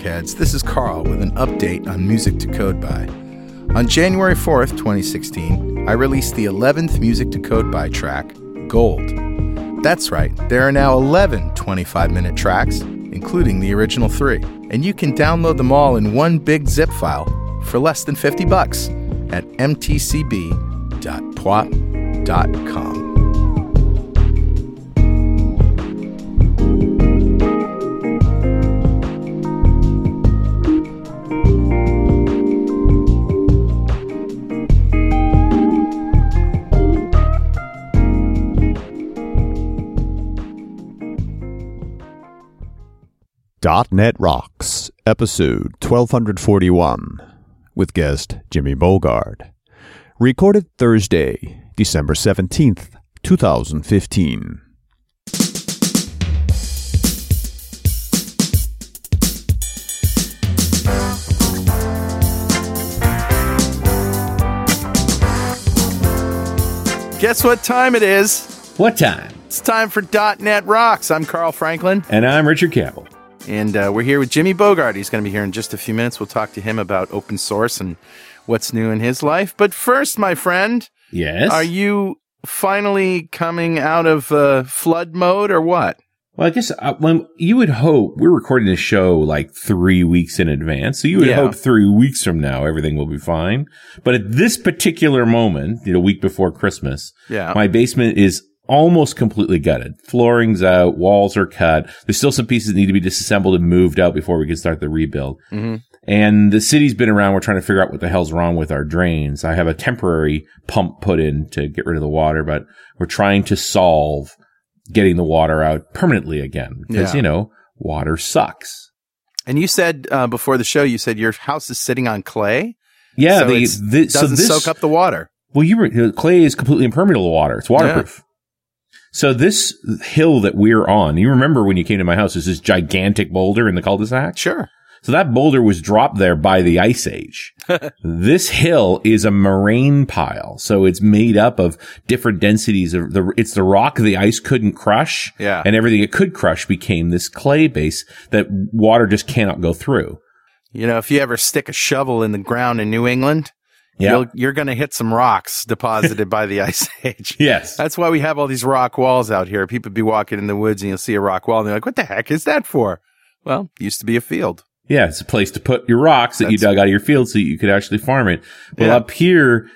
Rockheads. This is Carl with an update on Music to Code By. On January 4th, 2016, I released the 11th Music to Code By track, Gold. That's right, there are now 11 25 minute tracks, including the original three, and you can download them all in one big zip file for less than 50 bucks at mtcb.pwop.com. .NET Rocks, episode 1241, with guest Jimmy Bogard. Recorded Thursday, December 17th, 2015. Guess what time it is? What time? It's time for .NET Rocks. I'm Carl Franklin, And I'm Richard Campbell. And uh, we're here with Jimmy Bogard. He's going to be here in just a few minutes. We'll talk to him about open source and what's new in his life. But first, my friend, Yes. are you finally coming out of uh, flood mode or what? Well, I guess uh, when you would hope we're recording this show like three weeks in advance, so you would Yeah. hope three weeks from now everything will be fine. But at this particular moment, you know, week before Christmas, Yeah. my basement is almost completely gutted. Flooring's out, walls are cut. There's still some pieces that need to be disassembled and moved out before we can start the rebuild. Mhm. And the city's been around. We're trying to figure out what the hell's wrong with our drains. I have a temporary pump put in to get rid of the water, but we're trying to solve getting the water out permanently again because, Yeah. you know, water sucks. And you said uh, before the show, you said your house is sitting on clay, Yeah. so the, the- doesn't this, soak up the water. Well, you were, clay is completely impermeable to water. It's waterproof. So this hill that we're on, you remember when you came to my house, there's this gigantic boulder in the cul-de-sac? Sure. So that boulder was dropped there by the ice age. this hill is a moraine pile. So it's made up of different densities of the, it's the rock the ice couldn't crush. Yeah. And everything it could crush became this clay base that water just cannot go through. You know, if you ever stick a shovel in the ground in New England, Yeah. you'll, you're going to hit some rocks deposited by the ice age. Yes. That's why we have all these rock walls out here. People be walking in the woods and you'll see a rock wall and they're like, what the heck is that for? Well, it used to be a field. Yeah, it's a place to put your rocks that you dug out of your field so you could actually farm it. Well, Yeah. up here,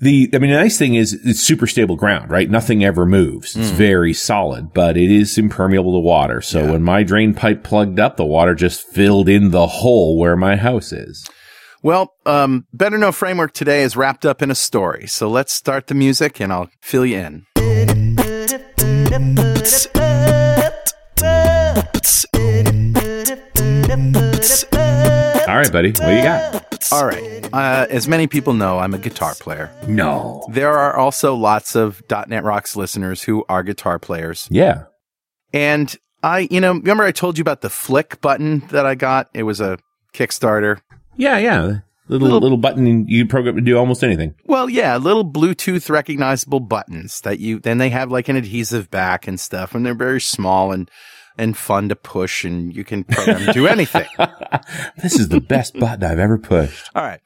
the, I mean, the nice thing is it's super stable ground, right? Nothing ever moves. It's very solid, but it is impermeable to water. So Mm. Yeah. when my drain pipe plugged up, the water just filled in the hole where my house is. Well, um, Better Know Framework today is wrapped up in a story. So let's start the music and I'll fill you in. All right, buddy. What do you got? All right. Uh, as many people know, I'm a guitar player. No. There are also lots of .NET Rocks listeners who are guitar players. Yeah. And I, you know, remember I told you about the Flic button that I got? It was a Kickstarter. Yeah. Yeah. Little, Little- little, button you program to do almost anything. Well, yeah, little Bluetooth recognizable buttons that you, then they have like an adhesive back and stuff and they're very small and, and fun to push and you can program to do anything. this is the best button I've ever pushed. All right.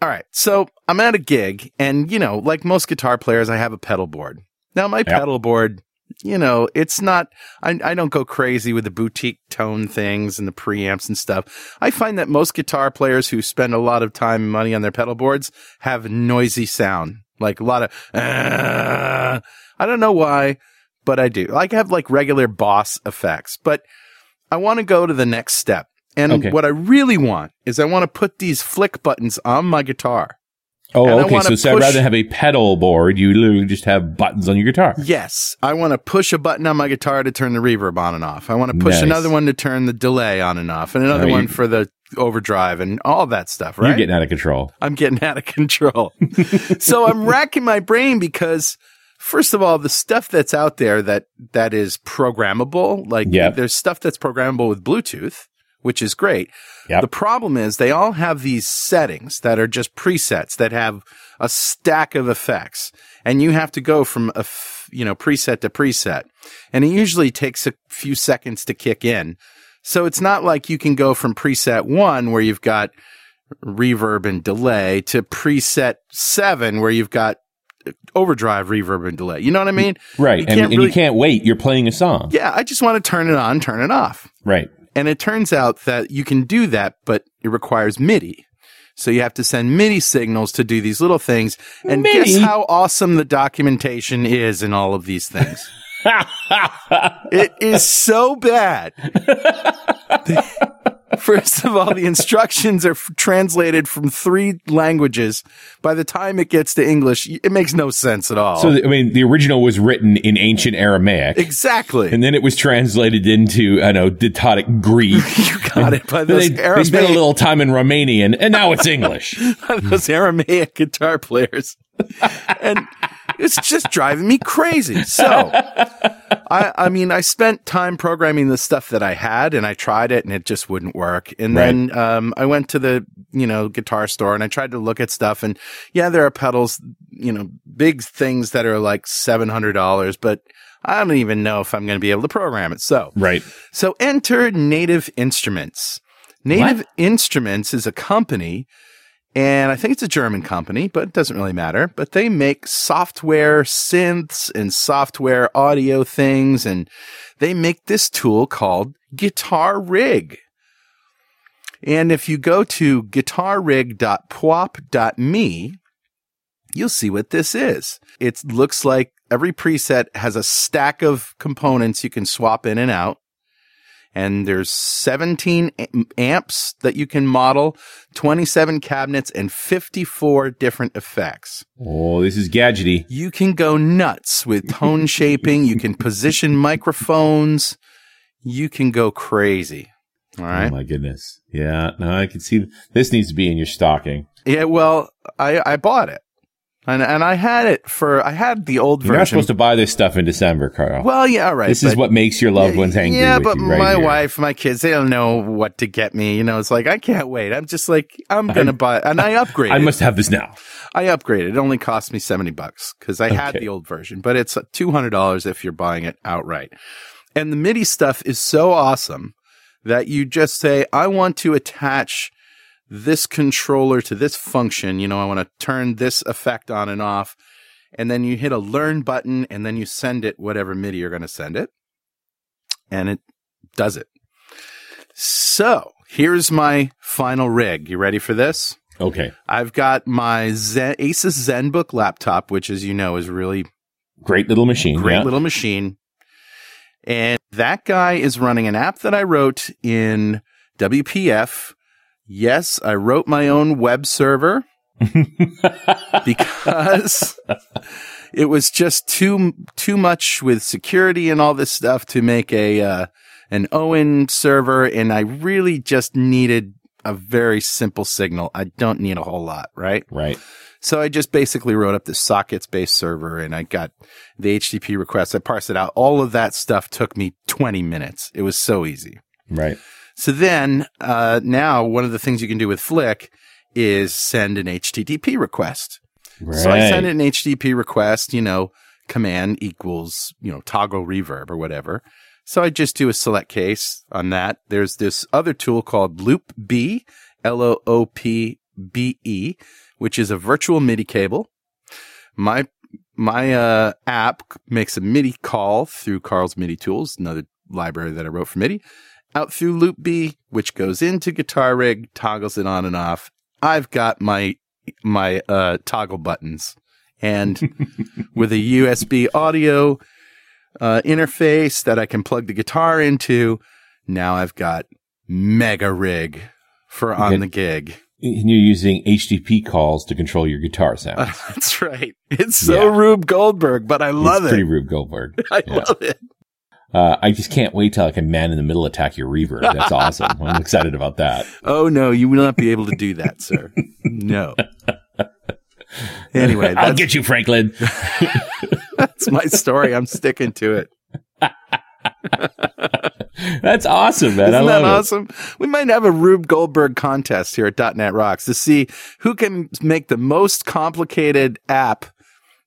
All right. So I'm at a gig and, you know, like most guitar players, I have a pedal board. Now my pedal board, you know, it's not, I, I don't go crazy with the boutique tone things and the preamps and stuff. I find that most guitar players who spend a lot of time and money on their pedal boards have noisy sound, like a lot of, "Uh," I don't know why, but I do. I have like regular boss effects, but I want to go to the next step. And Okay. what I really want is I want to put these Flic buttons on my guitar. Oh, And okay. So push- rather than have a pedal board, you literally just have buttons on your guitar. Yes, I want to push a button on my guitar to turn the reverb on and off. I want to push Nice. another one to turn the delay on and off, and another one for the overdrive and all that stuff. Right? You're getting out of control. I'm getting out of control. so I'm racking my brain because first of all, the stuff that's out there that that is programmable, like Yep. there's stuff that's programmable with Bluetooth, which is great. Yep. The problem is they all have these settings that are just presets that have a stack of effects and you have to go from a f- you know preset to preset and it usually takes a few seconds to kick in So it's not like you can go from preset one where you've got reverb and delay to preset seven where you've got uh, overdrive, reverb, and delay. You know what I mean? Right. You And, and really- you can't wait. You're playing a song. Yeah, I just want to turn it on, turn it off. Right. And it turns out that you can do that, but it requires MIDI. So you have to send MIDI signals to do these little things. And guess how awesome the documentation is in all of these things. it is so bad. First of all, the instructions are f- translated from three languages. By the time it gets to English, it makes no sense at all. So, I mean, the original was written in ancient Aramaic. exactly. And then it was translated into, I know, Didactic Greek. you got it. By those they, they spent a little time in Romanian, and now it's English. those Aramaic guitar players. and it's just driving me crazy. So, I, I mean, I spent time programming the stuff that I had and I tried it and it just wouldn't work. And then, um, I went to the, you know, guitar store and I tried to look at stuff and yeah, there are pedals, you know, big things that are like $700, but I don't even know if I'm going to be able to program it. So, right. so enter Native Instruments. Native Instruments is a company, and I think it's a German company, but it doesn't really matter. But they make software synths and software audio things, and they make this tool called Guitar Rig. And if you go to guitarrig.pwop.me, you'll see what this is. It looks like every preset has a stack of components you can swap in and out. And there's 17 amps that you can model, 27 cabinets, and 54 different effects. Oh, this is gadgety. You can go nuts with tone shaping. You can position microphones. You can go crazy. All Oh my goodness. Yeah. No, I can see this needs to be in your stocking. Yeah. Well, I, I bought it and, and I had it for, I had the old version. You're not supposed to buy this stuff in December, Carl. well, yeah, all right. this is what makes your loved ones angry Yeah, but right my here. wife, my kids, they don't know what to get me. You know, it's like I can't wait. I'm just like I'm gonna buy, and I upgraded. I must have this now. I upgraded. It only cost me seventy bucks because I had the old version, but it's two hundred dollars if you're buying it outright. And the MIDI stuff is so awesome that you just say, I want to attach this controller to this function. You know, I want to turn this effect on and off. And then you hit a learn button and then you send it whatever MIDI you're going to send it. And it does it. So here's my final rig. You ready for this? Okay. I've got my Zen, Asus ZenBook laptop, which, as you know, is really Great little machine. great yeah. little machine. And that guy is running an app that I wrote in WPF. Yes, I wrote my own web server because it was just too too much with security and all this stuff to make a uh, an OWIN server, and I really just needed a very simple signal. I don't need a whole lot, right? right. So I just basically wrote up this sockets based server and I got the HTTP requests. I parsed it out. All of that stuff took me 20 minutes. It was so easy. Right. So then, uh, now one of the things you can do with Flic is send an HTTP request. Right. So I send an HTTP request, you know, command equals, you know, toggle reverb or whatever. So I just do a select case on that. There's this other tool called Loop B, L O O P B E, which is a virtual MIDI cable. My my uh, app makes a MIDI call through Carl's MIDI tools, another library that I wrote for MIDI, out through LoopBe, which goes into Guitar Rig, toggles it on and off. I've got my my uh, toggle buttons, and with a USB audio uh, interface that I can plug the guitar into, now I've got Mega Rig for on Okay. the gig. And you're using HTTP calls to control your guitar sound. That's right. It's so Yeah. Rube Goldberg, but I love it. pretty. Rube Goldberg. I yeah. love it. Uh, I just can't wait till I can man in the middle attack your reverb. That's awesome. I'm excited about that. Oh no, you will not be able to do that, sir. No. Anyway, I'll get you, Franklin. that's my story. I'm sticking to it. That's awesome, man. Isn't that it. awesome? We might have a Rube Goldberg contest here at .NET Rocks to see who can make the most complicated app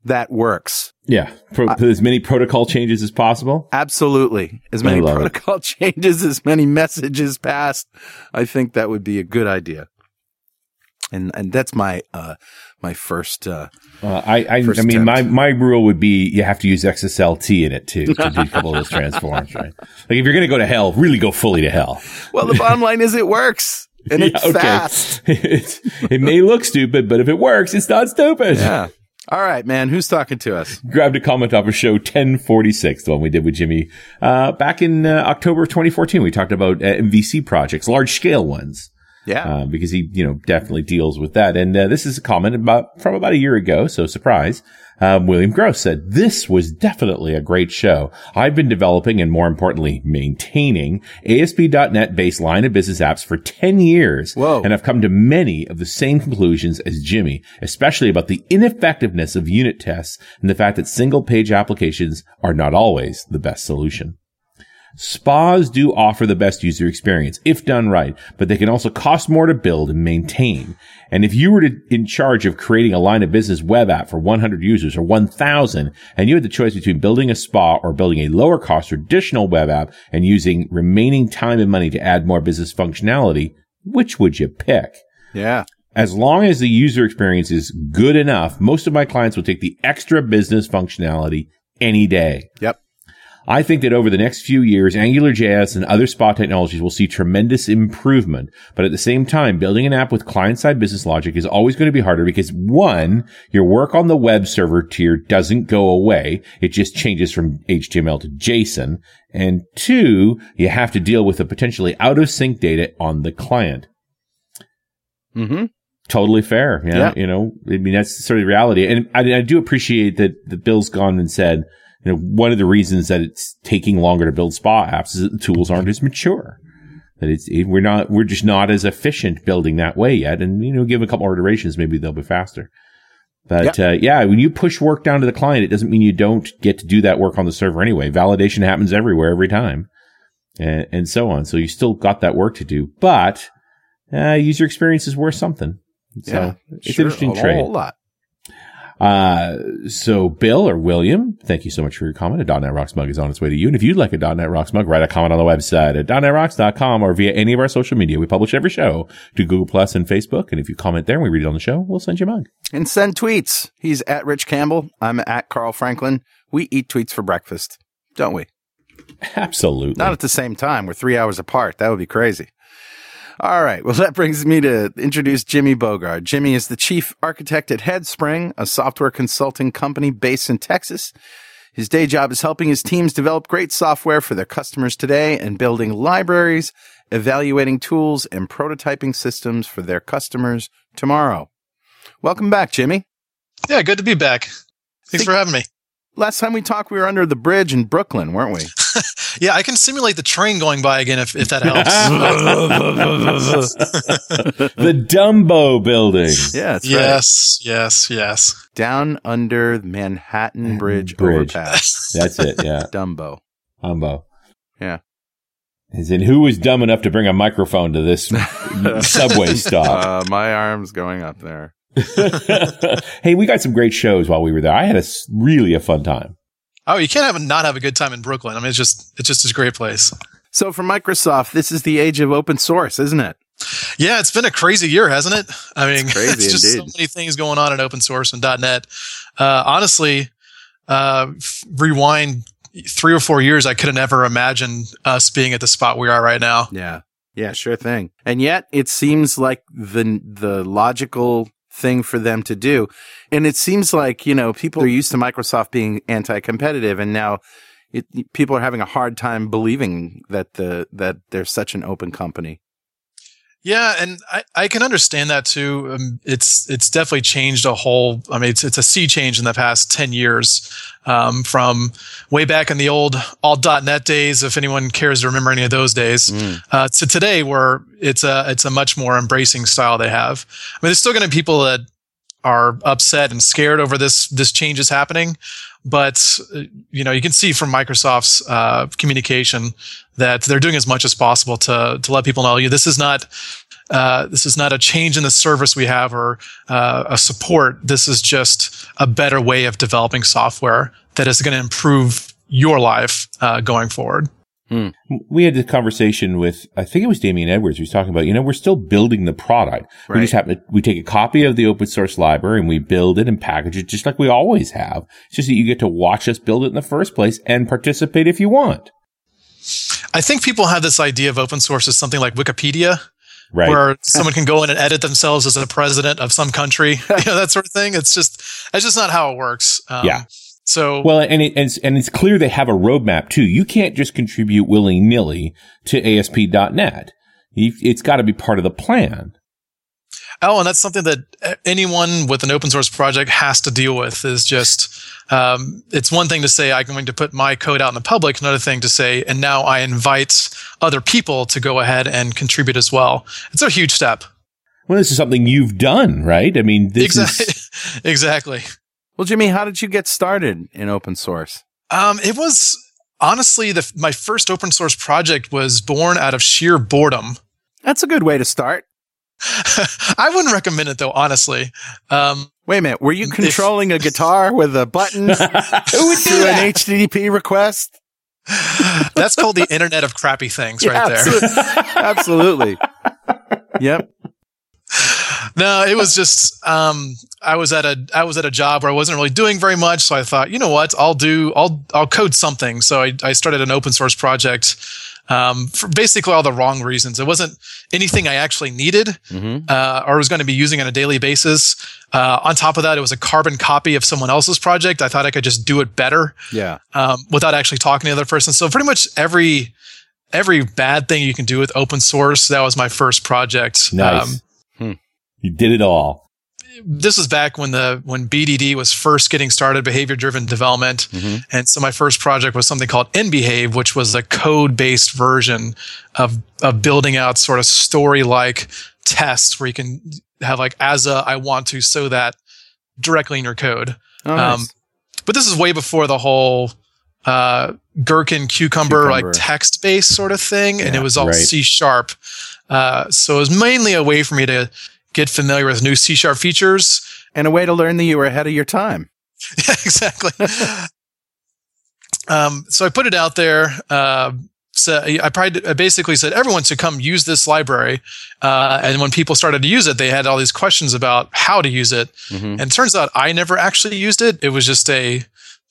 that works. Yeah. Pro- as many protocol changes as possible. Absolutely. As many protocol it. changes, as many messages passed. I think that would be a good idea. And, and that's my, uh, my first, uh, uh I, I, first I mean, my, my rule would be you have to use XSLT in it too to do a couple of those transforms, right? Like if you're going to go to hell, really go fully to hell. Well, the bottom line is it works and yeah, it's okay. fast. it may look stupid, but if it works, it's not stupid. Yeah. All right, man. Who's talking to us? Grabbed a comment off of show 1046, the one we did with Jimmy, uh, back in uh, October of 2014. We talked about uh, MVC projects, large scale ones. Yeah. Uh, because he, you know, definitely deals with that. And uh, this is a comment about from about a year ago. So surprise. Um, William Gross said, this was definitely a great show. I've been developing and more importantly, maintaining ASP.NET based line of business apps for 10 years. Whoa. And I've come to many of the same conclusions as Jimmy, especially about the ineffectiveness of unit tests and the fact that single page applications are not always the best solution. Spas do offer the best user experience if done right, but they can also cost more to build and maintain. And if you were to, in charge of creating a line of business web app for 100 users or 1000 and you had the choice between building a spa or building a lower cost traditional web app and using remaining time and money to add more business functionality, which would you pick? Yeah. As long as the user experience is good enough, most of my clients will take the extra business functionality any day. Yep. I think that over the next few years, AngularJS and other SPA technologies will see tremendous improvement. But at the same time, building an app with client-side business logic is always going to be harder because one, your work on the web server tier doesn't go away. It just changes from HTML to JSON. And two, you have to deal with the potentially out of sync data on the client. Mm-hmm totally fair. Yeah, yeah. You know, I mean, that's sort of the reality. And I, I, do appreciate that the Bill's gone and said, you know, one of the reasons that it's taking longer to build spa apps is that the tools aren't as mature. That it's, it, we're not, we're just not as efficient building that way yet. And, you know, give a couple more iterations, maybe they'll be faster. But, yep. uh, yeah, when you push work down to the client, it doesn't mean you don't get to do that work on the server anyway. Validation happens everywhere, every time. And, and so on. So you still got that work to do, but, uh, user experience is worth something. So yeah, it's sure, an interesting a trade. A whole lot. Uh, so Bill or William, thank you so much for your comment. A .NET Rocks mug is on its way to you. And if you'd like a .NET Rocks mug, write a comment on the website at .NETRocks.com or via any of our social media. We publish every show to Google Plus and Facebook. And if you comment there and we read it on the show, we'll send you a mug. And send tweets. He's at Rich Campbell. I'm at Carl Franklin. We eat tweets for breakfast, don't we? Absolutely. Not at the same time. We're three hours apart. That would be crazy. All right. Well, that brings me to introduce Jimmy Bogard. Jimmy is the chief architect at Headspring, a software consulting company based in Texas. His day job is helping his teams develop great software for their customers today and building libraries, evaluating tools, and prototyping systems for their customers tomorrow. Welcome back, Jimmy. Yeah, good to be back. Thanks for having me. Last time we talked, we were under the bridge in Brooklyn, weren't we? yeah, I can simulate the train going by again if, if that helps. the Dumbo building. Yeah, yes, right. yes, yes. Down under Manhattan Bridge, Bridge. overpass. That's it. Yeah, Dumbo. Dumbo. Yeah. As in, who was dumb enough to bring a microphone to this subway stop? Uh, my arm's going up there. hey, we got some great shows while we were there. I had a really a fun time. Oh, you can't have not have a good time in Brooklyn. I mean, it's just it's just a great place. So for Microsoft, this is the age of open source, isn't it? Yeah, it's been a crazy year, hasn't it? I mean, it's, crazy it's just indeed. so many things going on in open source and .NET. Uh, honestly, uh, rewind three or four years, I could have never imagined us being at the spot we are right now. Yeah, yeah, sure thing. And yet, it seems like the the logical thing for them to do. And it seems like, you know, people are used to Microsoft being anti-competitive and now it, people are having a hard time believing that the, that they're such an open company. Yeah, and I, I can understand that too. Um, it's it's definitely changed a whole. I mean, it's it's a sea change in the past ten years, um, from way back in the old all dot .NET days, if anyone cares to remember any of those days, mm. uh, to today, where it's a it's a much more embracing style they have. I mean, there's still going to be people that are upset and scared over this this change is happening, but uh, you know you can see from Microsoft's uh, communication that they're doing as much as possible to to let people know you this is not uh, this is not a change in the service we have or uh, a support. This is just a better way of developing software that is going to improve your life uh, going forward. Hmm. We had this conversation with, I think it was Damien Edwards. He was talking about, you know, we're still building the product. Right. We just happen to, we take a copy of the open source library and we build it and package it just like we always have. It's just that you get to watch us build it in the first place and participate if you want. I think people have this idea of open source as something like Wikipedia. Right. Where someone can go in and edit themselves as a president of some country, you know, that sort of thing. It's just, it's just not how it works. Um, yeah. So well, and, it, and it's, and it's clear they have a roadmap too. You can't just contribute willy nilly to ASP.NET. It's got to be part of the plan. Oh, and that's something that anyone with an open source project has to deal with. Is just um, it's one thing to say I'm going to put my code out in the public. Another thing to say, and now I invite other people to go ahead and contribute as well. It's a huge step. Well, this is something you've done, right? I mean, this exactly. is exactly. Well, Jimmy, how did you get started in open source? Um, it was honestly the, my first open source project was born out of sheer boredom. That's a good way to start. I wouldn't recommend it though, honestly. Um, Wait a minute, were you controlling if, a guitar with a button through an HTTP request? That's called the Internet of Crappy Things, yeah, right there. Absolutely. yep no, it was just um, I was at a I was at a job where I wasn't really doing very much, so I thought, you know what, I'll do I'll I'll code something. So I, I started an open source project um, for basically all the wrong reasons. It wasn't anything I actually needed mm-hmm. uh, or was going to be using on a daily basis. Uh, on top of that, it was a carbon copy of someone else's project. I thought I could just do it better, yeah, um, without actually talking to the other person. So pretty much every every bad thing you can do with open source, that was my first project. Nice. Um, you did it all. This was back when the when BDD was first getting started, behavior driven development, mm-hmm. and so my first project was something called NBehave, which was a code based version of of building out sort of story like tests where you can have like as a I want to so that directly in your code. Oh, nice. um, but this is way before the whole uh, Gherkin cucumber, cucumber. like text based sort of thing, yeah, and it was all right. C sharp. Uh, so it was mainly a way for me to get familiar with new C sharp features. And a way to learn that you were ahead of your time. yeah, exactly. um, so I put it out there. Uh, so I, probably, I basically said everyone should come use this library. Uh, and when people started to use it, they had all these questions about how to use it. Mm-hmm. And it turns out I never actually used it. It was just a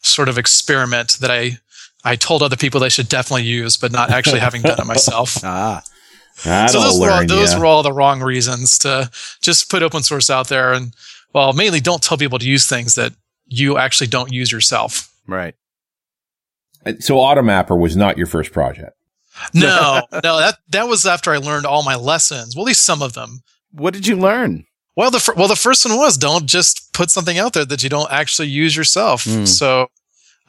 sort of experiment that I I told other people they should definitely use, but not actually having done it myself. ah. That'll so those, learn, were all, those yeah. were all the wrong reasons to just put open source out there. And well mainly don't tell people to use things that you actually don't use yourself. Right. So automapper was not your first project? No no that that was after i learned all my lessons well at least some of them. What did you learn? Well the well the first one was don't just put something out there that you don't actually use yourself. Mm. so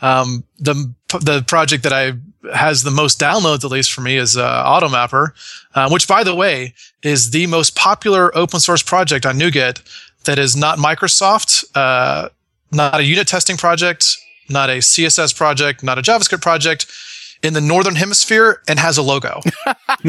um, the the project that I has the most downloads, at least for me, is uh, AutoMapper, uh, which, by the way, is the most popular open source project on NuGet that is not Microsoft, uh, not a unit testing project, not a CSS project, not a JavaScript project in the northern hemisphere and has a logo.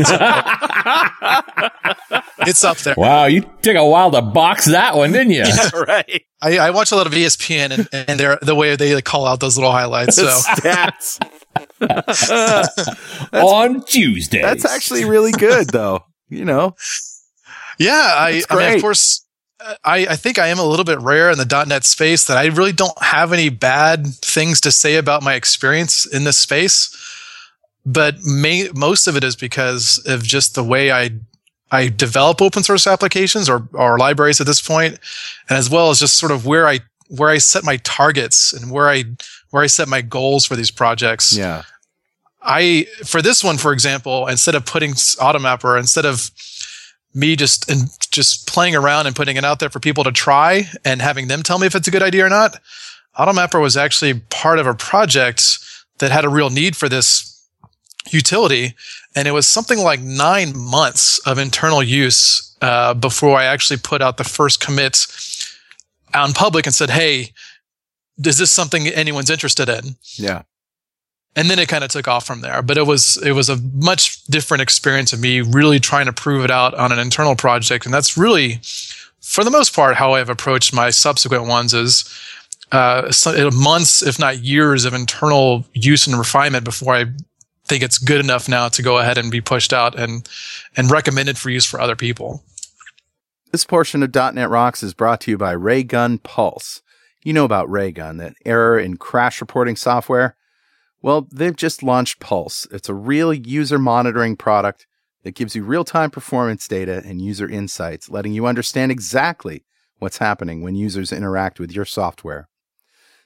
it's up there. Wow, you took a while to box that one, didn't you? yeah, right. I, I, watch a lot of ESPN and, and they're, the way they call out those little highlights. So stats on Tuesday. That's actually really good, though. You know. Yeah, I, I mean, of course, I, I think I am a little bit rare in the .NET space that I really don't have any bad things to say about my experience in this space but may, most of it is because of just the way I I develop open source applications or or libraries at this point, and as well as just sort of where I where I set my targets and where I where I set my goals for these projects. Yeah. I for this one, for example, instead of putting AutoMapper, instead of me just and just playing around and putting it out there for people to try and having them tell me if it's a good idea or not, AutoMapper was actually part of a project that had a real need for this utility. And it was something like nine months of internal use uh, before I actually put out the first commits out in public and said, hey, is this something anyone's interested in? Yeah. and then it kind of took off from there. But it was it was a much different experience of me really trying to prove it out on an internal project, and that's really, for the most part, how I've approached my subsequent ones is. Uh, months, if not years, of internal use and refinement before I think it's good enough now to go ahead and be pushed out and and recommended for use for other people. This portion of .NET Rocks is brought to you by Raygun Pulse. You know about Raygun, that error and crash reporting software. Well, they've just launched Pulse. It's a real user monitoring product that gives you real time performance data and user insights, letting you understand exactly what's happening when users interact with your software.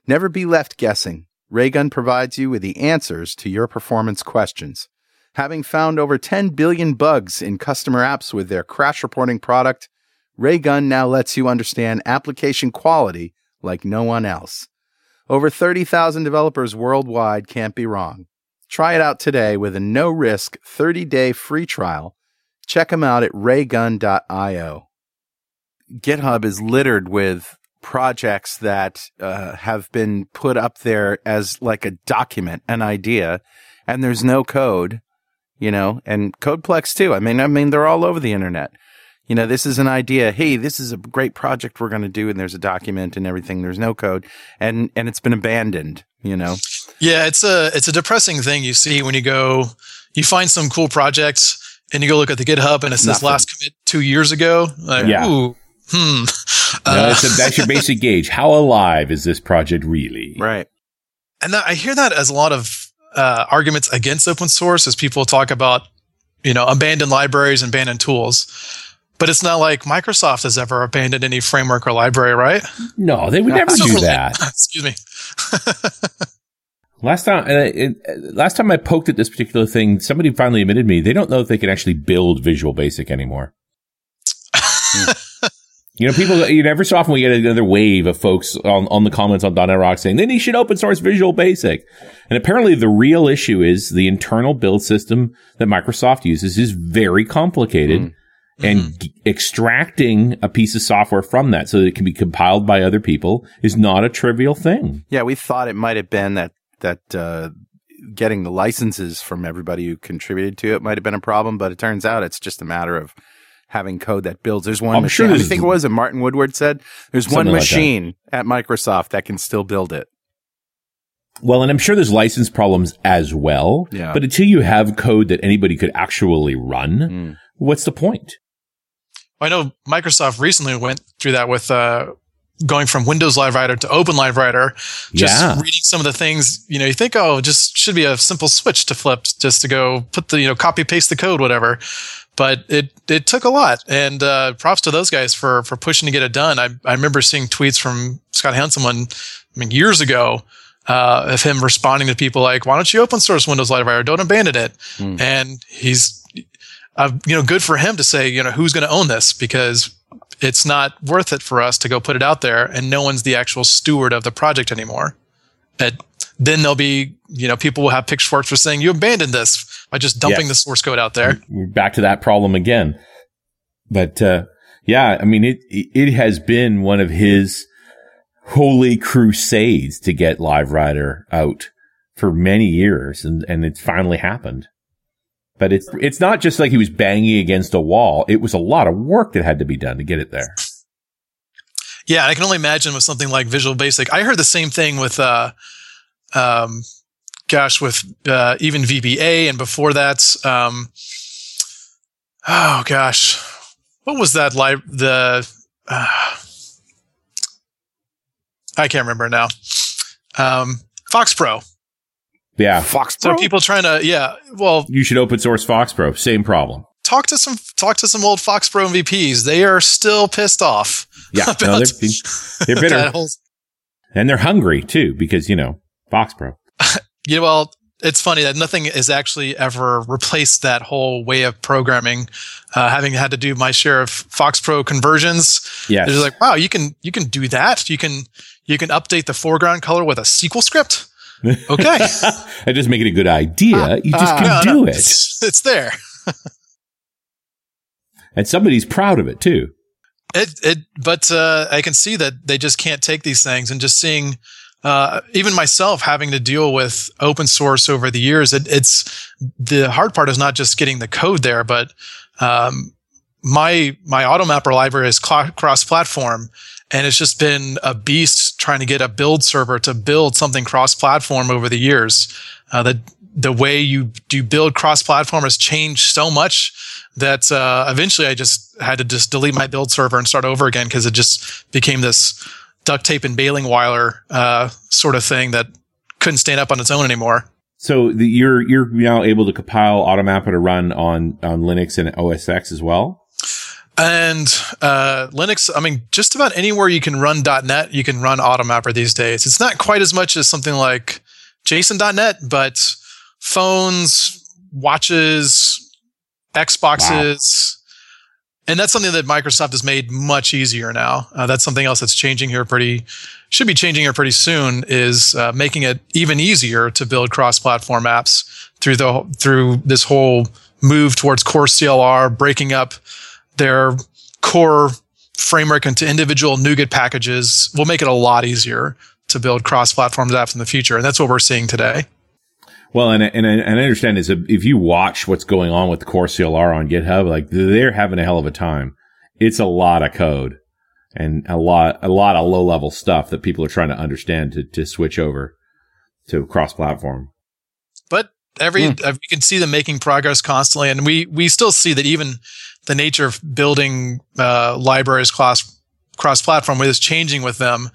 Never be left guessing. Raygun provides you with the answers to your performance questions. Having found over 10 billion bugs in customer apps with their crash reporting product, Raygun now lets you understand application quality like no one else. Over 30,000 developers worldwide can't be wrong. Try it out today with a no risk 30 day free trial. Check them out at raygun.io. GitHub is littered with projects that uh, have been put up there as like a document, an idea, and there's no code, you know, and Codeplex too. I mean, I mean, they're all over the internet you know, this is an idea. Hey, this is a great project we're going to do, and there's a document and everything. There's no code, and and it's been abandoned. You know. Yeah, it's a it's a depressing thing you see when you go, you find some cool projects, and you go look at the GitHub, and it says Nothing. last commit two years ago. Like, yeah. Ooh, hmm. No, uh, a, that's your basic gauge. How alive is this project really? Right. And that, I hear that as a lot of uh, arguments against open source, as people talk about, you know, abandoned libraries and abandoned tools. But it's not like Microsoft has ever abandoned any framework or library, right? No, they would never do that. Excuse me. last time, uh, it, last time I poked at this particular thing, somebody finally admitted me they don't know if they can actually build Visual Basic anymore. You know, people. You know, every so often we get another wave of folks on, on the comments on .NET Rock saying then you should open source Visual Basic, and apparently the real issue is the internal build system that Microsoft uses is very complicated. Mm and mm-hmm. extracting a piece of software from that so that it can be compiled by other people is not a trivial thing. Yeah, we thought it might have been that that uh, getting the licenses from everybody who contributed to it might have been a problem, but it turns out it's just a matter of having code that builds. There's one I'm machine. Sure I think it was, and Martin Woodward said there's one machine like at Microsoft that can still build it. Well, and I'm sure there's license problems as well. Yeah. But until you have code that anybody could actually run, mm. what's the point? I know Microsoft recently went through that with uh, going from Windows Live Writer to Open Live Writer. Just yeah. reading some of the things, you know, you think, oh, just should be a simple switch to flip, just to go put the, you know, copy paste the code, whatever. But it it took a lot, and uh, props to those guys for for pushing to get it done. I I remember seeing tweets from Scott Hanselman, I mean, years ago. Uh, of him responding to people like, "Why don't you open source Windows Live Writer? Don't abandon it." Mm. And he's uh, you know, good for him to say, you know, who's going to own this because it's not worth it for us to go put it out there and no one's the actual steward of the project anymore. And then there'll be, you know, people will have pitchforks for saying you abandoned this by just dumping yes. the source code out there. We're back to that problem again. But, uh, yeah, I mean, it, it has been one of his holy crusades to get Live Writer out for many years and, and it's finally happened. But it's it's not just like he was banging against a wall. It was a lot of work that had to be done to get it there. Yeah, I can only imagine with something like Visual Basic. I heard the same thing with, uh, um, gosh, with uh, even VBA, and before that, um, oh gosh, what was that like? The uh, I can't remember now. Um, Fox Pro. Yeah. Fox Pro. So people trying to, yeah. Well, you should open source Fox Pro. Same problem. Talk to some, talk to some old Fox Pro MVPs. They are still pissed off. Yeah. no, they're, they're bitter. and they're hungry too, because, you know, Fox Pro. Yeah. Well, it's funny that nothing has actually ever replaced that whole way of programming. Uh, having had to do my share of Fox Pro conversions, yeah, it's like, wow, you can you can do that. You can you can update the foreground color with a SQL script. Okay. I doesn't make it a good idea. Uh, you just uh, can no, do no, it. It's, it's there. and somebody's proud of it too. It, it, but uh, I can see that they just can't take these things, and just seeing uh, even myself having to deal with open source over the years, it, it's the hard part is not just getting the code there, but um, my my AutoMapper library is cl- cross-platform, and it's just been a beast trying to get a build server to build something cross-platform over the years. Uh, the the way you do build cross-platform has changed so much that uh, eventually I just had to just delete my build server and start over again because it just became this duct tape and baling wire uh, sort of thing that couldn't stand up on its own anymore. So the, you're you're now able to compile AutoMapper to run on on Linux and OS X as well. And uh, Linux, I mean, just about anywhere you can run .NET, you can run AutoMapper these days. It's not quite as much as something like JSON.NET, but phones, watches, Xboxes. And that's something that Microsoft has made much easier now. Uh, that's something else that's changing here pretty, should be changing here pretty soon. Is uh, making it even easier to build cross-platform apps through the through this whole move towards core CLR, breaking up their core framework into individual NuGet packages will make it a lot easier to build cross-platform apps in the future, and that's what we're seeing today. Well, and and and I understand is if you watch what's going on with the Core CLR on GitHub, like they're having a hell of a time. It's a lot of code and a lot a lot of low level stuff that people are trying to understand to to switch over to cross platform. But every mm. uh, you can see them making progress constantly, and we we still see that even the nature of building uh, libraries cross cross platform is changing with them.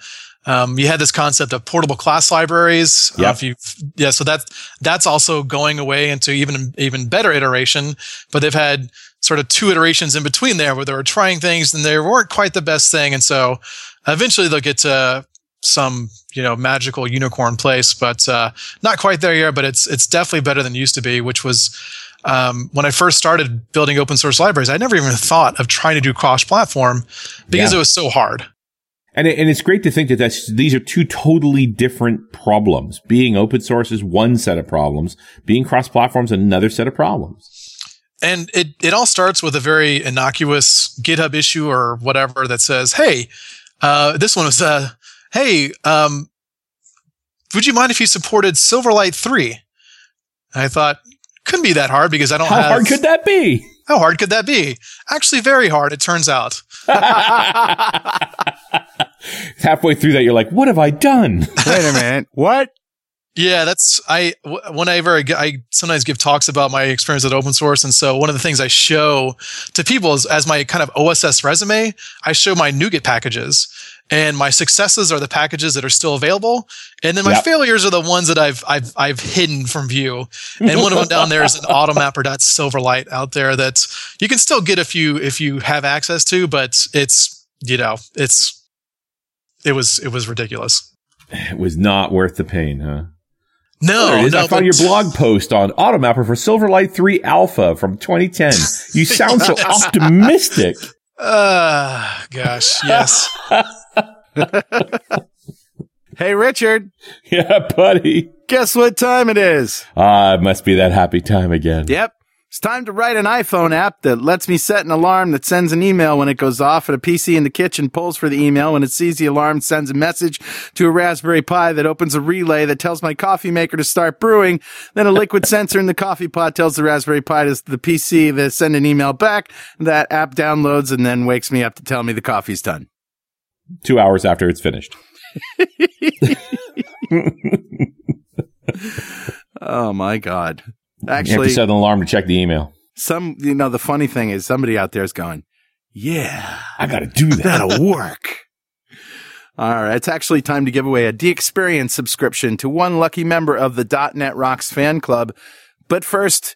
Um, you had this concept of portable class libraries. Yeah. Uh, yeah. So that's, that's also going away into even, even better iteration, but they've had sort of two iterations in between there where they were trying things and they weren't quite the best thing. And so eventually they'll get to some, you know, magical unicorn place, but, uh, not quite there yet, but it's, it's definitely better than used to be, which was, um, when I first started building open source libraries, I never even thought of trying to do cross platform because yeah. it was so hard. And, it, and it's great to think that that's, these are two totally different problems. Being open source is one set of problems. Being cross platform is another set of problems. And it, it all starts with a very innocuous GitHub issue or whatever that says, Hey, uh, this one was, uh, Hey, um, would you mind if you supported Silverlight 3? I thought, couldn't be that hard because I don't How have. How hard could that be? How hard could that be? Actually, very hard, it turns out. Halfway through that, you're like, what have I done? Wait a minute. What? Yeah, that's I. Whenever I, I sometimes give talks about my experience at open source, and so one of the things I show to people is as my kind of OSS resume, I show my NuGet packages, and my successes are the packages that are still available, and then my yep. failures are the ones that I've I've I've hidden from view. And one of them down there is an automapper Silverlight out there that you can still get if you if you have access to, but it's you know it's it was it was ridiculous. It was not worth the pain, huh? No, oh, no I found your blog post on AutoMapper for Silverlight 3 Alpha from 2010. You sound so optimistic. Uh, gosh, yes. hey, Richard. Yeah, buddy. Guess what time it is? Ah, it must be that happy time again. Yep. It's time to write an iPhone app that lets me set an alarm that sends an email when it goes off, and a PC in the kitchen pulls for the email. When it sees the alarm, sends a message to a Raspberry Pi that opens a relay that tells my coffee maker to start brewing. Then a liquid sensor in the coffee pot tells the Raspberry Pi to the PC to send an email back. That app downloads and then wakes me up to tell me the coffee's done. Two hours after it's finished. oh my God. Actually, you have to set an alarm to check the email. Some, you know, the funny thing is somebody out there is going, yeah, I got to do that. That'll work. All right. It's actually time to give away a DXperience subscription to one lucky member of the .NET Rocks fan club. But first,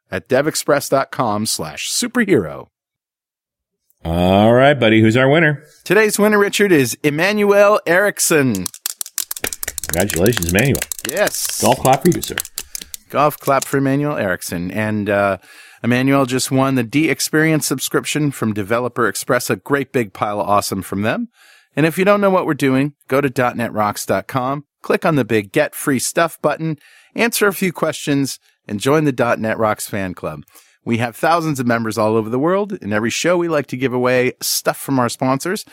at devexpress.com slash superhero. All right, buddy. Who's our winner? Today's winner, Richard, is Emmanuel Erickson. Congratulations, Emmanuel. Yes. Golf clap for you, sir. Golf clap for Emmanuel Erickson. And uh, Emmanuel just won the DXperience subscription from Developer Express, a great big pile of awesome from them. And if you don't know what we're doing, go to .netrocks.com, click on the big Get Free Stuff button, answer a few questions, and join the .NET Rocks fan club. We have thousands of members all over the world. In every show, we like to give away stuff from our sponsors.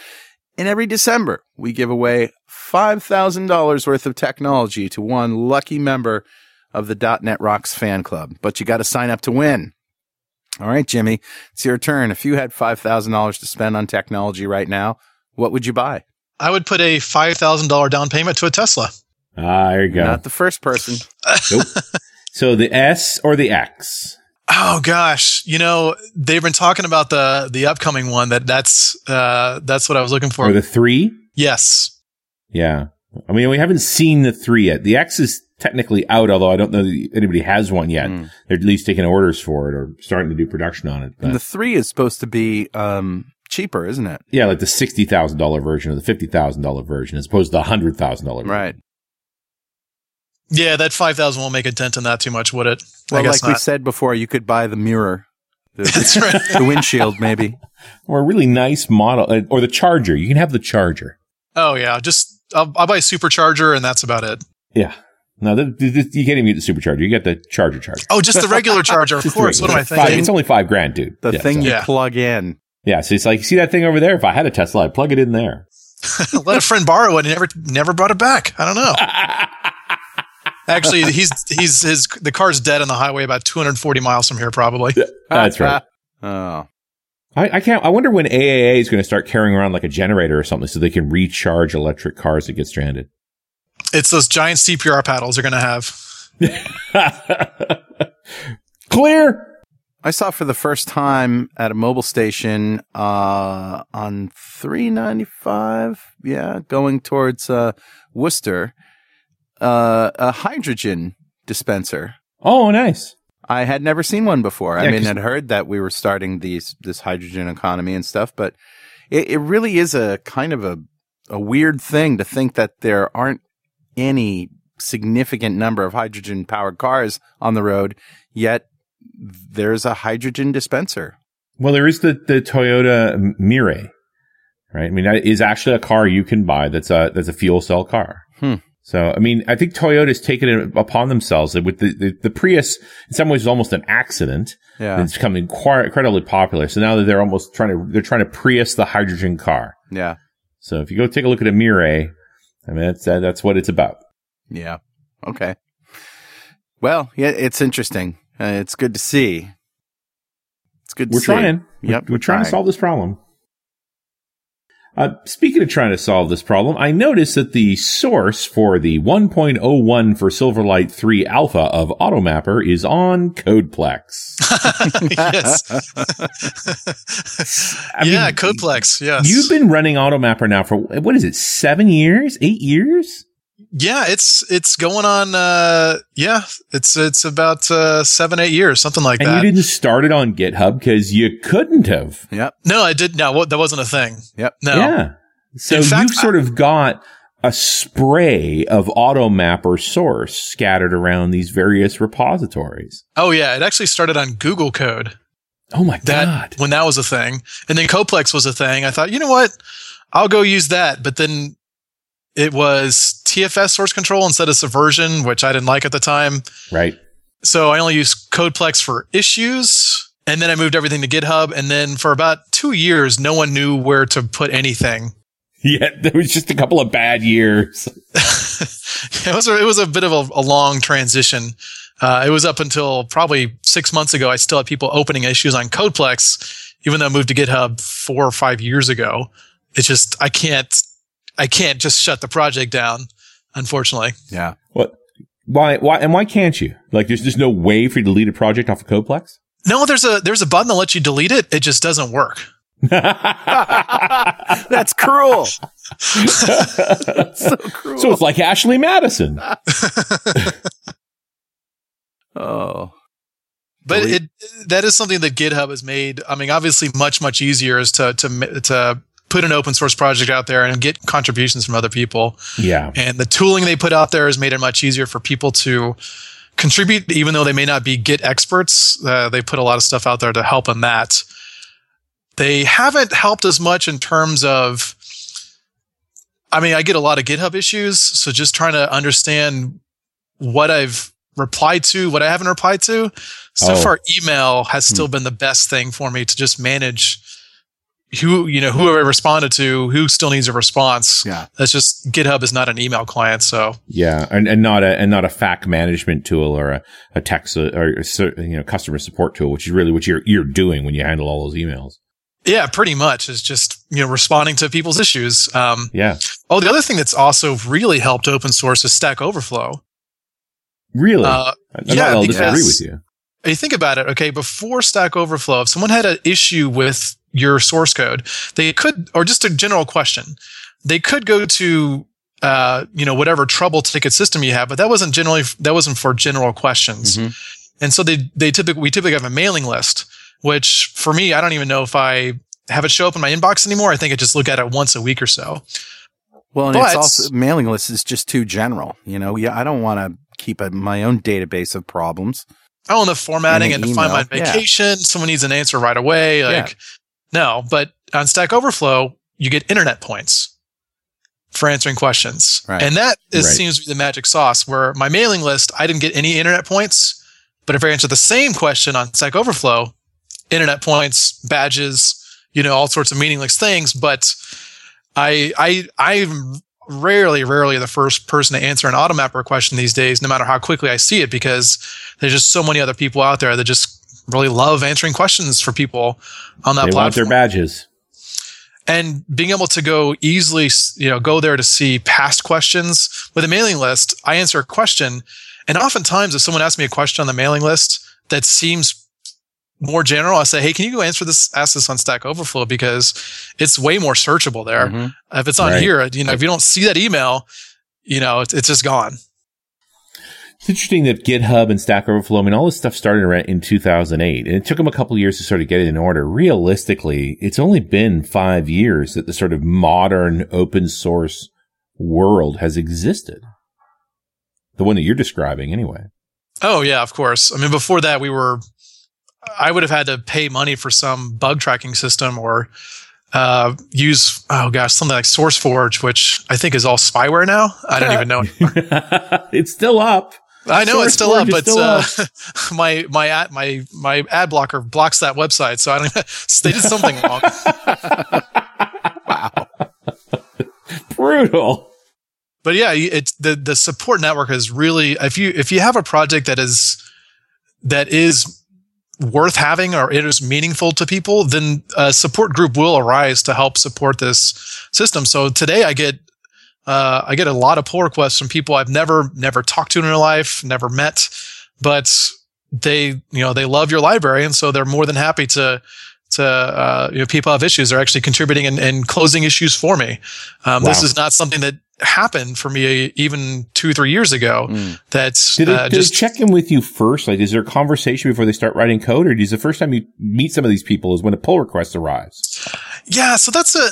And every December, we give away $5,000 worth of technology to one lucky member of the .NET Rocks fan club. But you got to sign up to win. All right, Jimmy, it's your turn. If you had $5,000 to spend on technology right now, what would you buy? I would put a five thousand dollar down payment to a Tesla. Ah, there you go. Not the first person. nope. So the S or the X? Oh gosh, you know they've been talking about the the upcoming one. That that's uh, that's what I was looking for. Or the three? yes. Yeah. I mean, we haven't seen the three yet. The X is technically out, although I don't know that anybody has one yet. Mm. They're at least taking orders for it or starting to do production on it. But And the three is supposed to be um, cheaper, isn't it? yeah, like the sixty thousand dollar version or the fifty thousand dollar version, as opposed to the hundred thousand dollar. Right. Yeah, that five thousand won't make a dent in that too much, would it? Well, I guess like we said before, you could buy the mirror, the, That's right. the windshield, maybe. Or a really nice model, uh, or the Charger. You can have the Charger. Oh yeah, just I'll, I'll buy a supercharger and that's about it. Yeah. No, the, the, the- you can't even get the supercharger. You get the Charger Charger. Oh, just the regular charger, of course. the What am I regular. Five- thinking? it's only five grand, dude. The Yeah, thing so- you Yeah. plug in. Yeah, so it's like, see that thing over there? If I had a Tesla, I'd plug it in there. Let a friend borrow it and never never brought it back. I don't know. Actually, he's he's his the car's dead on the highway about 240 miles from here, probably. That's right. Oh, I, I can't. I wonder when AAA is going to start carrying around like a generator or something, so they can recharge electric cars that get stranded. It's those giant CPR paddles they're going to have. Clear. I saw for the first time at a Mobil station uh, on 395, yeah, going towards uh, Worcester, uh, a hydrogen dispenser. Oh, nice. I had never seen one before. I Yeah, mean, 'cause- I'd heard that we were starting these this hydrogen economy and stuff, but it, it really is a kind of a a weird thing to think that there aren't any significant number of hydrogen powered cars on the road, yet there's a hydrogen dispenser. Well, there is the the Toyota Mirai, right? I mean, that is actually a car you can buy. That's a that's a fuel cell car. Hmm. So, I mean, I think Toyota's taken it upon themselves that with the, the the Prius, in some ways, is almost an accident. Yeah. It's becoming quite incredibly popular. So now that they're almost trying to they're trying to Prius the hydrogen car. Yeah. So if you go take a look at a Mirai, I mean, that's uh, that's what it's about. Yeah. Okay. Well, yeah, it's interesting. Uh, it's good to see. It's good to We're trying. Yep, We're, we're trying to solve this problem. Uh, speaking of trying to solve this problem, I noticed that the source for the 1.01 for Silverlight 3 Alpha of AutoMapper is on Codeplex. yes. Yeah, mean, Codeplex. Yes. You've been running AutoMapper now for, what is it, seven years? Eight years? Yeah, it's it's going on. Uh, yeah, it's it's about uh, seven eight years, something like And that. you didn't start it on GitHub because you couldn't have. Yep. no, I did. No, that wasn't a thing. Yep. No. Yeah. So In fact, you've sort of got a spray of AutoMapper source scattered around these various repositories. Oh yeah, it actually started on Google Code. Oh my That God. when that was a thing, and then Codeplex was a thing. I thought, you know what, I'll go use that. But then it was TFS source control instead of Subversion, which I didn't like at the time. Right. So I only used Codeplex for issues. And then I moved everything to GitHub. And then for about two years, no one knew where to put anything. Yeah. There was just a couple of bad years. it was a, it was a bit of a, a long transition. Uh, it was up until probably six months ago. I still had people opening issues on Codeplex, even though I moved to GitHub four or five years ago. It's just I can't I can't just shut the project down. Unfortunately, Yeah. What? Why? Why? And why can't you? Like, there's just no way for you to delete a project off of Codeplex? no. There's a there's a button that lets you delete it. It just doesn't work. That's cruel. That's so cruel. so it's like Ashley Madison. oh. But Delete. it that is something that GitHub has made. I mean, obviously, much much easier is to to to put an open source project out there and get contributions from other people. Yeah. And the tooling they put out there has made it much easier for people to contribute, even though they may not be Git experts. Uh, they put a lot of stuff out there to help in that. They haven't helped as much in terms of, I mean, I get a lot of GitHub issues. So just trying to understand what I've replied to, what I haven't replied to. So Oh. far, email has still been the best thing for me to just manage who, you know, who I responded to, who still needs a response. Yeah. That's just GitHub is not an email client. So Yeah, and, and not a and not a FAQ management tool or a, a text uh, or a, you know customer support tool, which is really what you're you're doing when you handle all those emails. yeah, pretty much is just, you know, responding to people's issues. Um, Yeah, oh, the other thing that's also really helped open source is Stack Overflow. really. Uh, I- yeah, I'll disagree with you. you think about it, okay, before Stack Overflow, if someone had an issue with your source code, they could, or just a general question, they could go to, uh, you know, whatever trouble ticket system you have, but that wasn't generally, that wasn't for general questions. Mhm. And so they, they typically, we typically have a mailing list, which for me, I don't even know if I have it show up in my inbox anymore. I think I just look at it once a week or so. Well, and But- it's also mailing list is just too general. You know, yeah, I don't want to keep a, my own database of problems. Oh, and the formatting And and, find my email, yeah. vacation. Someone needs an answer right away. Like, no, but on Stack Overflow, you get internet points for answering questions. Right. And that is, Right. seems to be the magic sauce where my mailing list, I didn't get any internet points. But if I answer the same question on Stack Overflow, internet points, badges, you know, all sorts of meaningless things. But I, I, I'm rarely, rarely the first person to answer an automapper question these days, no matter how quickly I see it, because there's just so many other people out there that just really love answering questions for people on that They want their badges. and being able to go easily, you know, go there to see past questions with a mailing list. I answer a question, and oftentimes, if someone asks me a question on the mailing list that seems more general, I say, "Hey, can you go answer this? Ask this on Stack Overflow because it's way more searchable there. Mhm. If it's on Right. here, you know, if you don't see that email, you know, it's, it's just gone." It's interesting that GitHub and Stack Overflow, I mean, all this stuff started around in 2008, and it took them a couple of years to sort of get it in order. Realistically, it's only been five years that the sort of modern open source world has existed. The one that you're describing, anyway. Oh yeah, of course. I mean, before that, we were. I would have had to pay money for some bug tracking system or uh, use oh gosh something like SourceForge, which I think is all spyware now. I don't even know. it's still up. I know it's still up, but still uh, my my ad my my ad blocker blocks that website, so I don't. they did something wrong. Wow, brutal. but yeah, you- it's the the support network is really if you if you have a project that is that is worth having or it is meaningful to people, then a support group will arise to help support this system. So today I get uh, I get a lot of pull requests from people I've never never talked to in real life, never met, but they you know they love your library and so they're more than happy to to uh, you know people have issues they're actually contributing and, and closing issues for me um, this is not something that happened for me even two three years ago Mm. that's they, uh, do they just check in with you first? Like, is there a conversation before they start writing code, or is the first time you meet some of these people is when a pull request arrives? yeah so that's a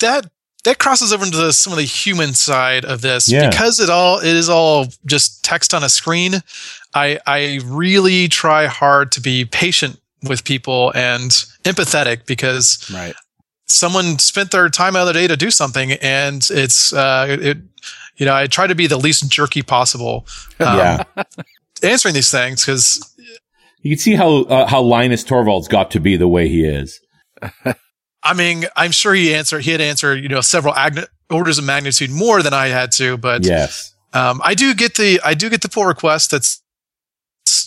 that that crosses over into the, some of the human side of this Yeah. because it all it is all just text on a screen i i really try hard to be patient with people and empathetic because Right. someone spent their time out of the day to do something and it's uh it you know i try to be the least jerky possible um, yeah, answering these things because you can see how uh, how Linus Torvalds got to be the way he is. i mean i'm sure he answered he had answered you know several agn- orders of magnitude more than i had to but Yes, um, i do get the i do get the pull request that's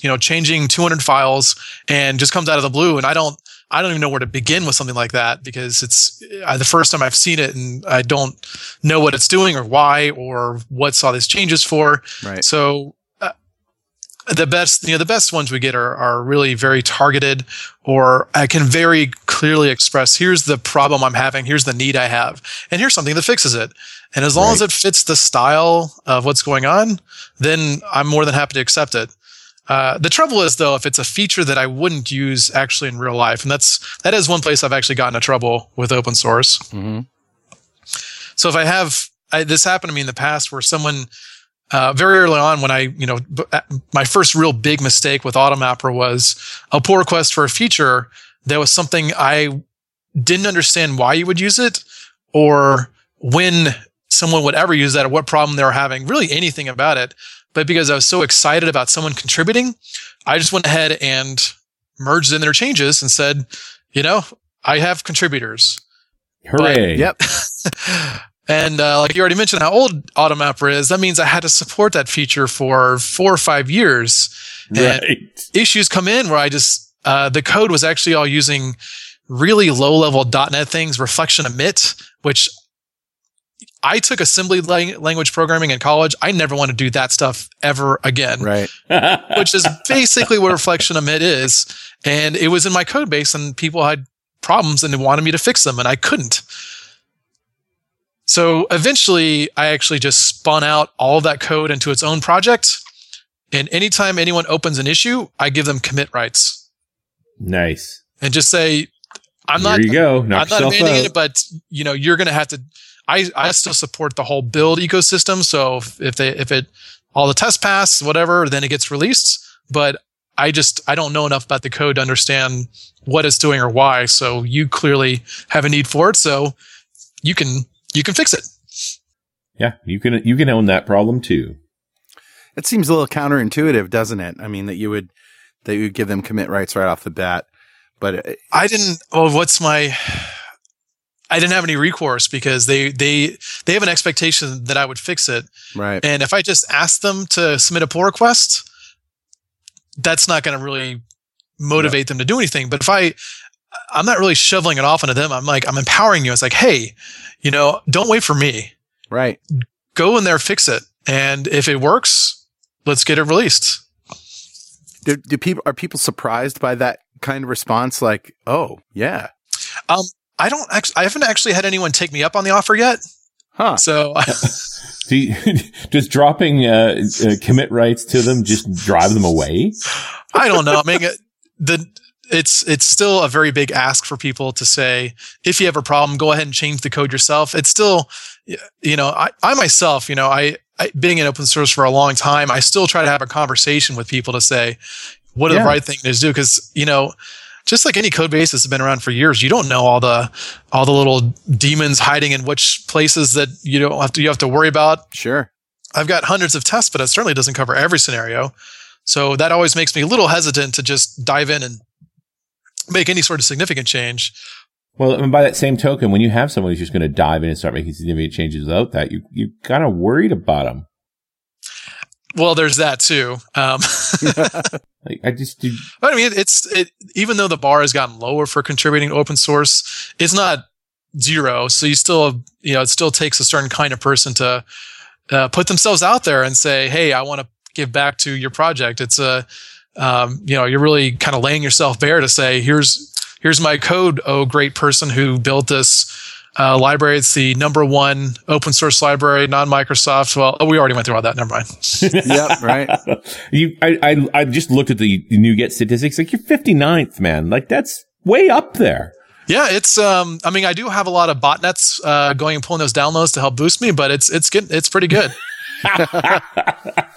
you know changing 200 files and just comes out of the blue. And i don't i don't even know where to begin with something like that because it's uh, the first time i've seen it and i don't know what it's doing or why or what's all these changes for. Right. So the best, you know, the best ones we get are, are really very targeted or I can very clearly express, here's the problem I'm having. Here's the need I have. And here's something that fixes it. And as long as it fits the style of what's going on, then I'm more than happy to accept it. Uh, the trouble is though, if it's a feature that I wouldn't use actually in real life, and that's that is one place I've actually gotten into trouble with open source. Mm-hmm. So if I have I, this happened to me in the past where someone uh, very early on when I, you know, b- uh, my first real big mistake with Automapper was a pull request for a feature that was something I didn't understand why you would use it or when someone would ever use that or what problem they were having, really anything about it. But because I was so excited about someone contributing, I just went ahead and merged in their changes and said, you know, I have contributors. Hooray. Yep. And uh, like you already mentioned how old Automapper is, that means I had to support that feature for four or five years. And Right. issues come in where I just, uh, the code was actually all using really low level .NET things, reflection emit, which I took assembly lang- language programming in college. I never want to do that stuff ever again, Right. which is basically what reflection emit is. And it was in my code base and people had problems and they wanted me to fix them and I couldn't. So eventually I actually just spun out all that code into its own project. And anytime anyone opens an issue, I give them commit rights nice. and just say, I'm not, Here you go. Knock I'm not abandoning it, but you know, you're going to have to, I, I still support the whole build ecosystem. So if, if they, if it, all the tests pass, whatever, then it gets released. But I just, I don't know enough about the code to understand what it's doing or why. So you clearly have a need for it. So you can, you can fix it. Yeah, you can you can own that problem too. It seems a little counterintuitive, doesn't it? I mean, that you would that you would give them commit rights right off the bat, but I didn't. Well, what's my? I didn't have any recourse because they they they have an expectation that I would fix it, right. and if I just ask them to submit a pull request, that's not going to really motivate them to do anything. But if I, I'm not really shoveling it off onto them. I'm like I'm empowering you. It's like, hey, you know, don't wait for me. Right. Go in there, fix it, and if it works, let's get it released. Do, do people are people surprised by that kind of response? Like, oh yeah, Um, I don't actually. I haven't actually had anyone take me up on the offer yet. huh? So Do you, just dropping uh, uh, commit rights to them just drive them away? I don't know. I mean, it- the it's it's still a very big ask for people to say if you have a problem, go ahead and change the code yourself. It's still, you know, I, I myself, you know, I, I being in open source for a long time, I still try to have a conversation with people to say what are Yeah. the right thing to do because you know. Just like any code base that's been around for years, you don't know all the all the little demons hiding in which places that you don't have to you have to worry about. Sure. I've got hundreds of tests, but it certainly doesn't cover every scenario. So that always makes me a little hesitant to just dive in and make any sort of significant change. Well, and by that same token, when you have someone who's just going to dive in and start making significant changes without that, you you kind of worried about them. Well, there's that too. Um, Like I just do, but I mean, it's it, even though the bar has gotten lower for contributing to open source, it's not zero. So you still, you know, it still takes a certain kind of person to uh, put themselves out there and say, "Hey, I want to give back to your project." It's a, um, you know, you're really kind of laying yourself bare to say, "Here's here's my code, oh great person who built this." Uh, library. It's the number one open source library, non Microsoft. Well, oh, we already went through all that. Never mind. yep. Right. you. I, I I just looked at the NuGet statistics. Like you're 59th, man. Like that's way up there. Yeah, it's. Um, I mean, I do have a lot of botnets uh, going and pulling those downloads to help boost me, but it's it's getting it's pretty good.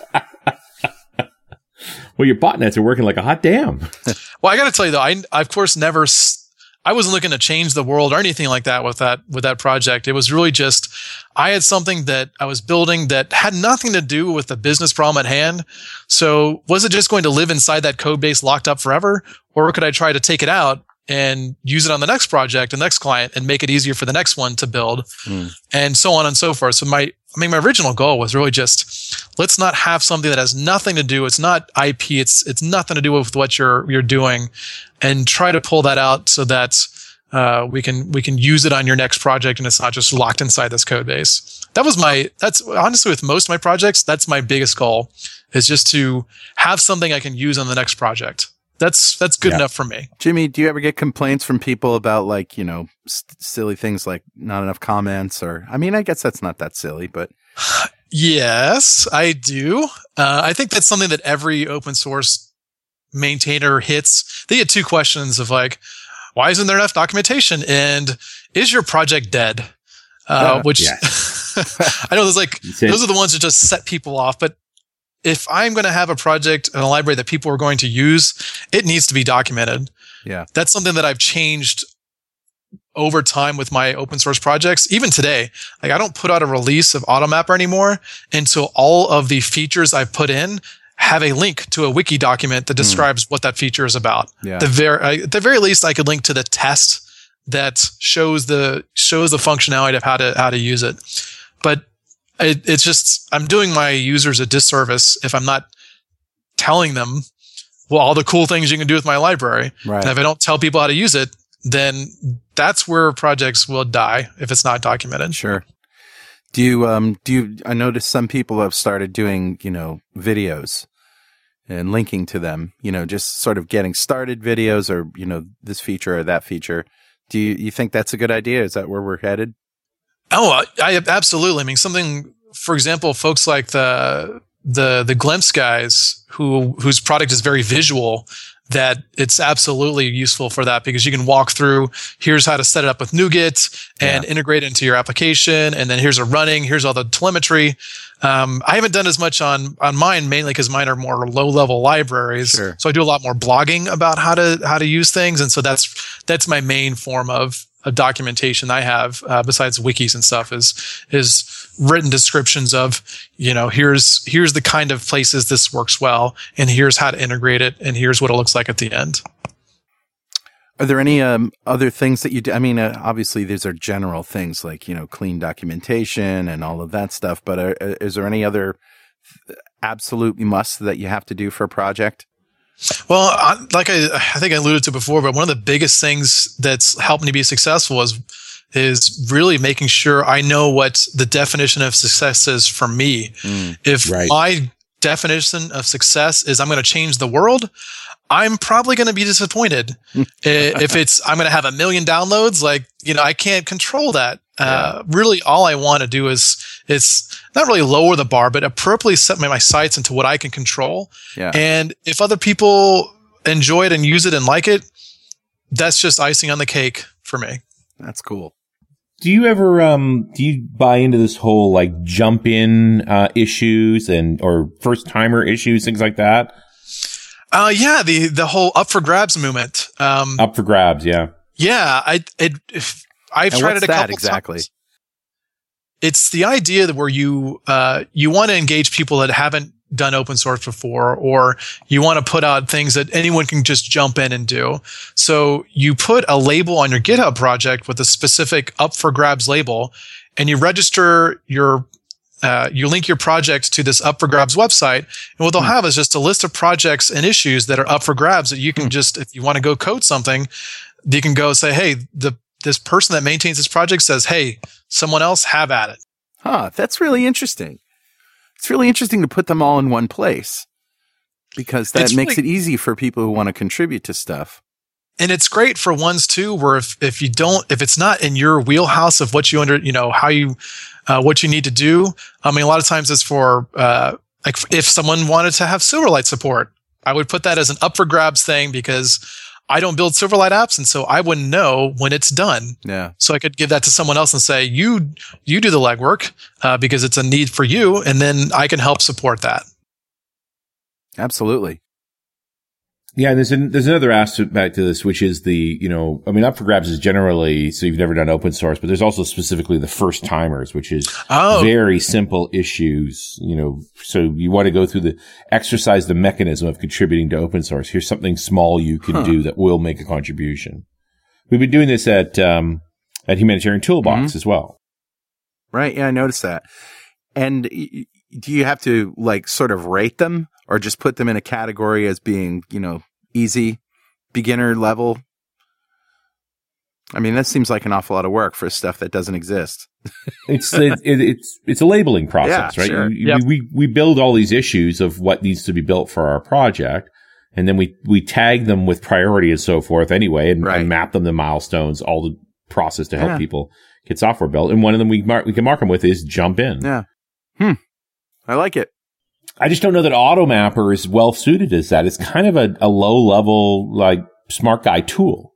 Well, your botnets are working like a hot damn. well, I got to tell you though, I, I of course never. s- I wasn't looking to change the world or anything like that with that with that project. It was really just I had something that I was building that had nothing to do with the business problem at hand. So was it just going to live inside that code base locked up forever, or could I try to take it out and use it on the next project, the next client, and make it easier for the next one to build, Hmm. and so on and so forth. So my I mean, my original goal was really just let's not have something that has nothing to do. It's not IP. It's it's nothing to do with what you're you're doing, and try to pull that out so that uh, we can we can use it on your next project, and it's not just locked inside this code base. That was my that's honestly with most of my projects. That's my biggest goal is just to have something I can use on the next project. That's that's good Yeah. enough for me. Jimmy, do you ever get complaints from people about like you know s- silly things like not enough comments or? I mean, I guess that's not that silly, but Yes, I do. Uh, I think that's something that every open source maintainer hits. They get two questions of like, why isn't there enough documentation? And is your project dead? Uh, Uh, which yeah. I know there's like, those are the ones that just set people off. But if I'm going to have a project and a library that people are going to use, it needs to be documented. Yeah. That's something that I've changed over time with my open source projects. Even today, like I don't put out a release of AutoMapper anymore until all of the features I've put in have a link to a wiki document that hmm. describes what that feature is about. Yeah. The very, at the very least, I could link to the test that shows the shows the functionality of how to how to use it. But it, it's just I'm doing my users a disservice if I'm not telling them well all the cool things you can do with my library. right. And if I don't tell people how to use it, then that's where projects will die if it's not documented. Sure. Do you um do you I noticed some people have started doing, you know, videos and linking to them, you know, just sort of getting started videos or, you know, this feature or that feature. Do you, you think that's a good idea? Is that where we're headed? Oh, I, I absolutely. I mean, something, for example, folks like the the the Glimpse guys who whose product is very visual. That it's absolutely useful for that because you can walk through. Here's how to set it up with NuGet and integrate it into your application, and then here's a running. Here's all the telemetry. Um, I haven't done as much on on mine mainly because mine are more low level libraries. Sure. So I do a lot more blogging about how to how to use things, and so that's that's my main form of, of documentation I have uh, besides wikis and stuff is is written descriptions of you know here's here's the kind of places this works well, and here's how to integrate it, and here's what it looks like at the end. Are there any um, other things that you do? I mean, uh, obviously, these are general things like, you know, clean documentation and all of that stuff, but are, uh, is there any other absolute must that you have to do for a project? Well, I, like I, I think I alluded to before, but one of the biggest things that's helped me be successful is is really making sure I know what the definition of success is for me. Mm, if Right. my definition of success is I'm going to change the world, I'm probably going to be disappointed. If it's I'm going to have a million downloads, like you know, I can't control that. Uh, really, all I want to do is is not really lower the bar, but appropriately set my, my sights into what I can control. Yeah. And if other people enjoy it and use it and like it, that's just icing on the cake for me. That's cool. Do you ever um do you buy into this whole like jump in uh issues and or first timer issues things like that? Uh, yeah, the the whole up for grabs movement. Um, Up for grabs, yeah. yeah, I it if, I've And tried what's it a that couple exactly? times. It's the idea that where you uh you want to engage people that haven't done open source before, or you want to put out things that anyone can just jump in and do. So you put a label on your GitHub project with a specific up for grabs label, and you register your uh, you link your project to this up for grabs website and what they'll have is just a list of projects and issues that are up for grabs that you can just if you want to go code something you can go say hey the this person that maintains this project says hey someone else have at it Huh. That's really interesting. It's really interesting to put them all in one place because that It's makes really- it easy for people who want to contribute to stuff. and it's great for ones too where if, if you don't if it's not in your wheelhouse of what you under you know how you uh, what you need to do i mean a lot of times it's for uh, like if someone wanted to have silverlight support i would put that as an up for grabs thing because i don't build silverlight apps and so i wouldn't know when it's done Yeah. so i could give that to someone else and say you you do the legwork uh, because it's a need for you and then i can help support that Absolutely. Yeah, and there's an, there's another aspect to this, which is the you know, I mean, up for grabs is generally so you've never done open source, but there's also specifically the first timers, which is oh very simple issues. You know, so you want to go through the exercise the mechanism of contributing to open source. Here's something small you can Huh. do that will make a contribution. We've been doing this at um, at Humanitarian Toolbox as well. Right. Yeah, I noticed that. And y- do you have to like sort of rate them or just put them in a category as being, you know, easy, beginner level? I mean, that seems like an awful lot of work for stuff that doesn't exist. It's it, it, it's it's a labeling process, Yeah, right? sure. You- Yep. We we build all these issues of what needs to be built for our project, and then we we tag them with priority and so forth anyway, and, Right. and map them to milestones, all the process to help Yeah. people get software built. And one of them we mark we can mark them with is jump in. Yeah. Hmm. I like it. I just don't know that AutoMapper is well suited as that. It's kind of a, a low level, like smart guy tool.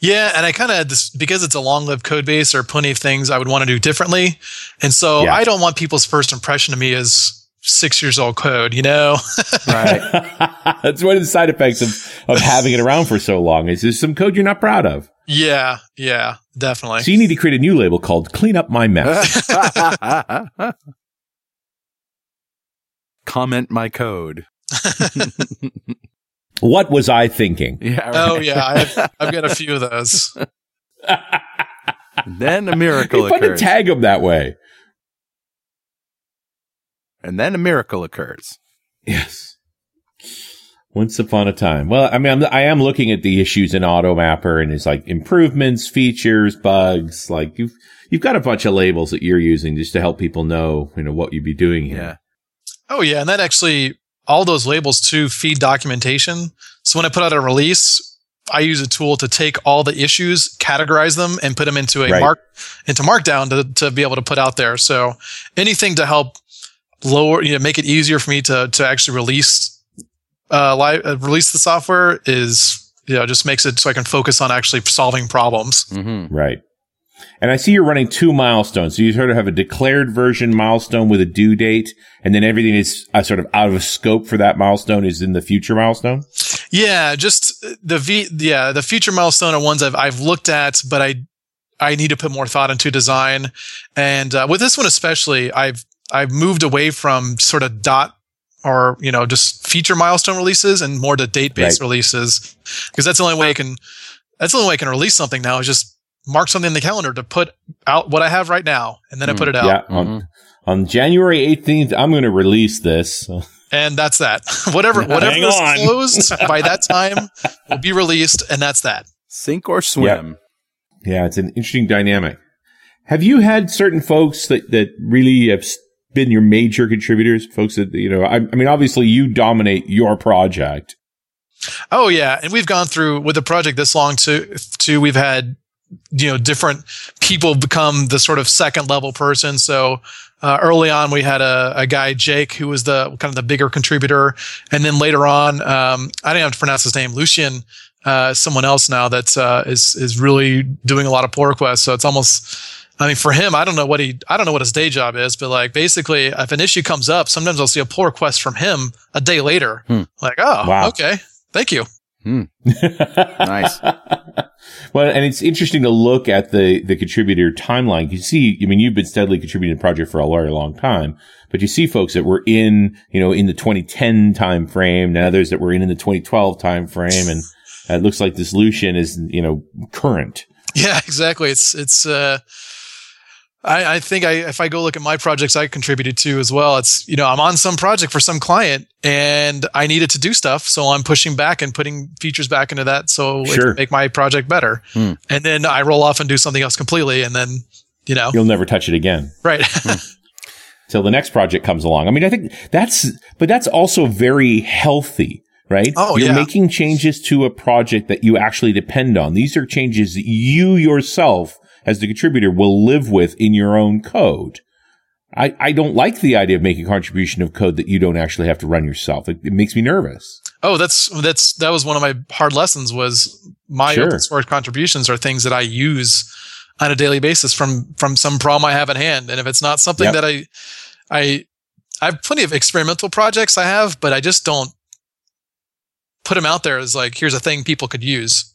Yeah, and I kind of because it's a long-lived code base, there are plenty of things I would want to do differently, and so Yeah. I don't want people's first impression of me as six years old code. You know? Right. That's one of the side effects of, of having it around for so long is there's some code you're not proud of. yeah, yeah, definitely. So you need to create a new label called clean up my mess. Comment my code. what was I thinking? Yeah. oh yeah, I've, I've got a few of those. Then a miracle It's fun to occurs. tag them that way. and then a miracle occurs. Yes. Once upon a time. Well, I mean, I'm, I am looking at the issues in AutoMapper and it's like improvements, features, bugs. Like you've, you've got a bunch of labels that you're using just to help people know, you know, what you'd be doing here. Yeah. Oh yeah, and that actually all those labels too feed documentation. So when I put out a release, I use a tool to take all the issues, categorize them, and put them into a Right. mark into Markdown to to be able to put out there. So anything to help lower, you know, make it easier for me to to actually release uh, li- uh release the software is you know just makes it so I can focus on actually solving problems. Mm-hmm. Right. And I see you're running two milestones. So you sort of have a declared version milestone with a due date, and then everything is uh, sort of out of scope for that milestone is in the future milestone. Yeah, just the V. Yeah, the future milestone are ones I've I've looked at, but I I need to put more thought into design. And uh, with this one especially, I've I've moved away from sort of dot or you know just feature milestone releases and more to date based Right. releases because that's the only way I can that's the only way I can release something now is just mark something in the calendar to put out what I have right now, and then I put it out, Yeah. On, Mhm. on January 18th, I'm going to release this. And that's that. whatever whatever is on. closed by that time will be released, and that's that. Sink or swim. Yeah, it's an interesting dynamic. Have you had certain folks that, that really have been your major contributors? Folks that, you know, I, I mean, obviously you dominate your project. Oh yeah, and we've gone through with the project this long too. Too, we've had you know different people become the sort of second level person. So uh, early on, we had a, a guy Jake who was the kind of the bigger contributor, and then later on, um, I didn't have to pronounce his name, Lucian. Uh, someone else now that uh, is is really doing a lot of pull requests. So it's almost, I mean, for him, I don't know what he, I don't know what his day job is, but like basically, if an issue comes up, sometimes I'll see a pull request from him a day later. Hmm. Like, oh, Wow. okay, thank you. Nice. Well, and it's interesting to look at the, the contributor timeline. You see, I mean, you've been steadily contributing to the project for a very long time, but you see folks that were in, you know, in the 2010 time frame, and others that were in, in the 2012 time frame. And it looks like this Lucian is, you know, current. Yeah, exactly. It's it's. Uh, I I think I if I go look at my projects I contributed to as well. It's you know I'm on some project for some client and I needed to do stuff, so I'm pushing back and putting features back into that so it Sure. can make my project better. Hmm. And then I roll off and do something else completely, and then you know You'll never touch it again. right. till the next project comes along. I mean, I think that's, but that's also very healthy, right? Oh, You're yeah. making changes to a project that you actually depend on. These are changes that you yourself as the contributor will live with in your own code. I, I don't like the idea of making a contribution of code that you don't actually have to run yourself. It, it makes me nervous. Oh, that's that's that was one of my hard lessons. Was my Sure. open source contributions are things that I use on a daily basis from from some problem I have at hand, and if it's not something Yep. that I I I have plenty of experimental projects I have, but I just don't put them out there as like here's a thing people could use.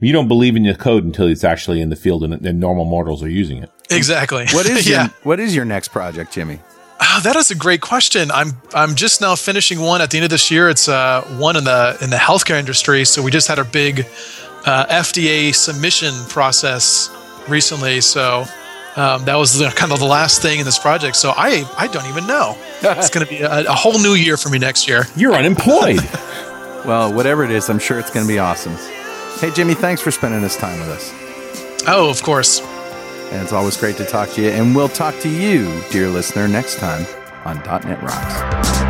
You don't believe in your code until it's actually in the field and, and normal mortals are using it. Exactly. What is yeah? your What is your next project, Jimmy? Ah, that is a great question. I'm I'm just now finishing one at the end of this year. It's uh, one in the in the healthcare industry. So we just had our big uh, FDA submission process recently. So um, that was the, kind of the last thing in this project. So I I don't even know. It's going to be a, a whole new year for me next year. You're unemployed. Well, whatever it is, I'm sure it's going to be awesome. Hey, Jimmy, thanks for spending this time with us. Oh, of course. And it's always great to talk to you. And we'll talk to you, dear listener, next time on .NET Rocks.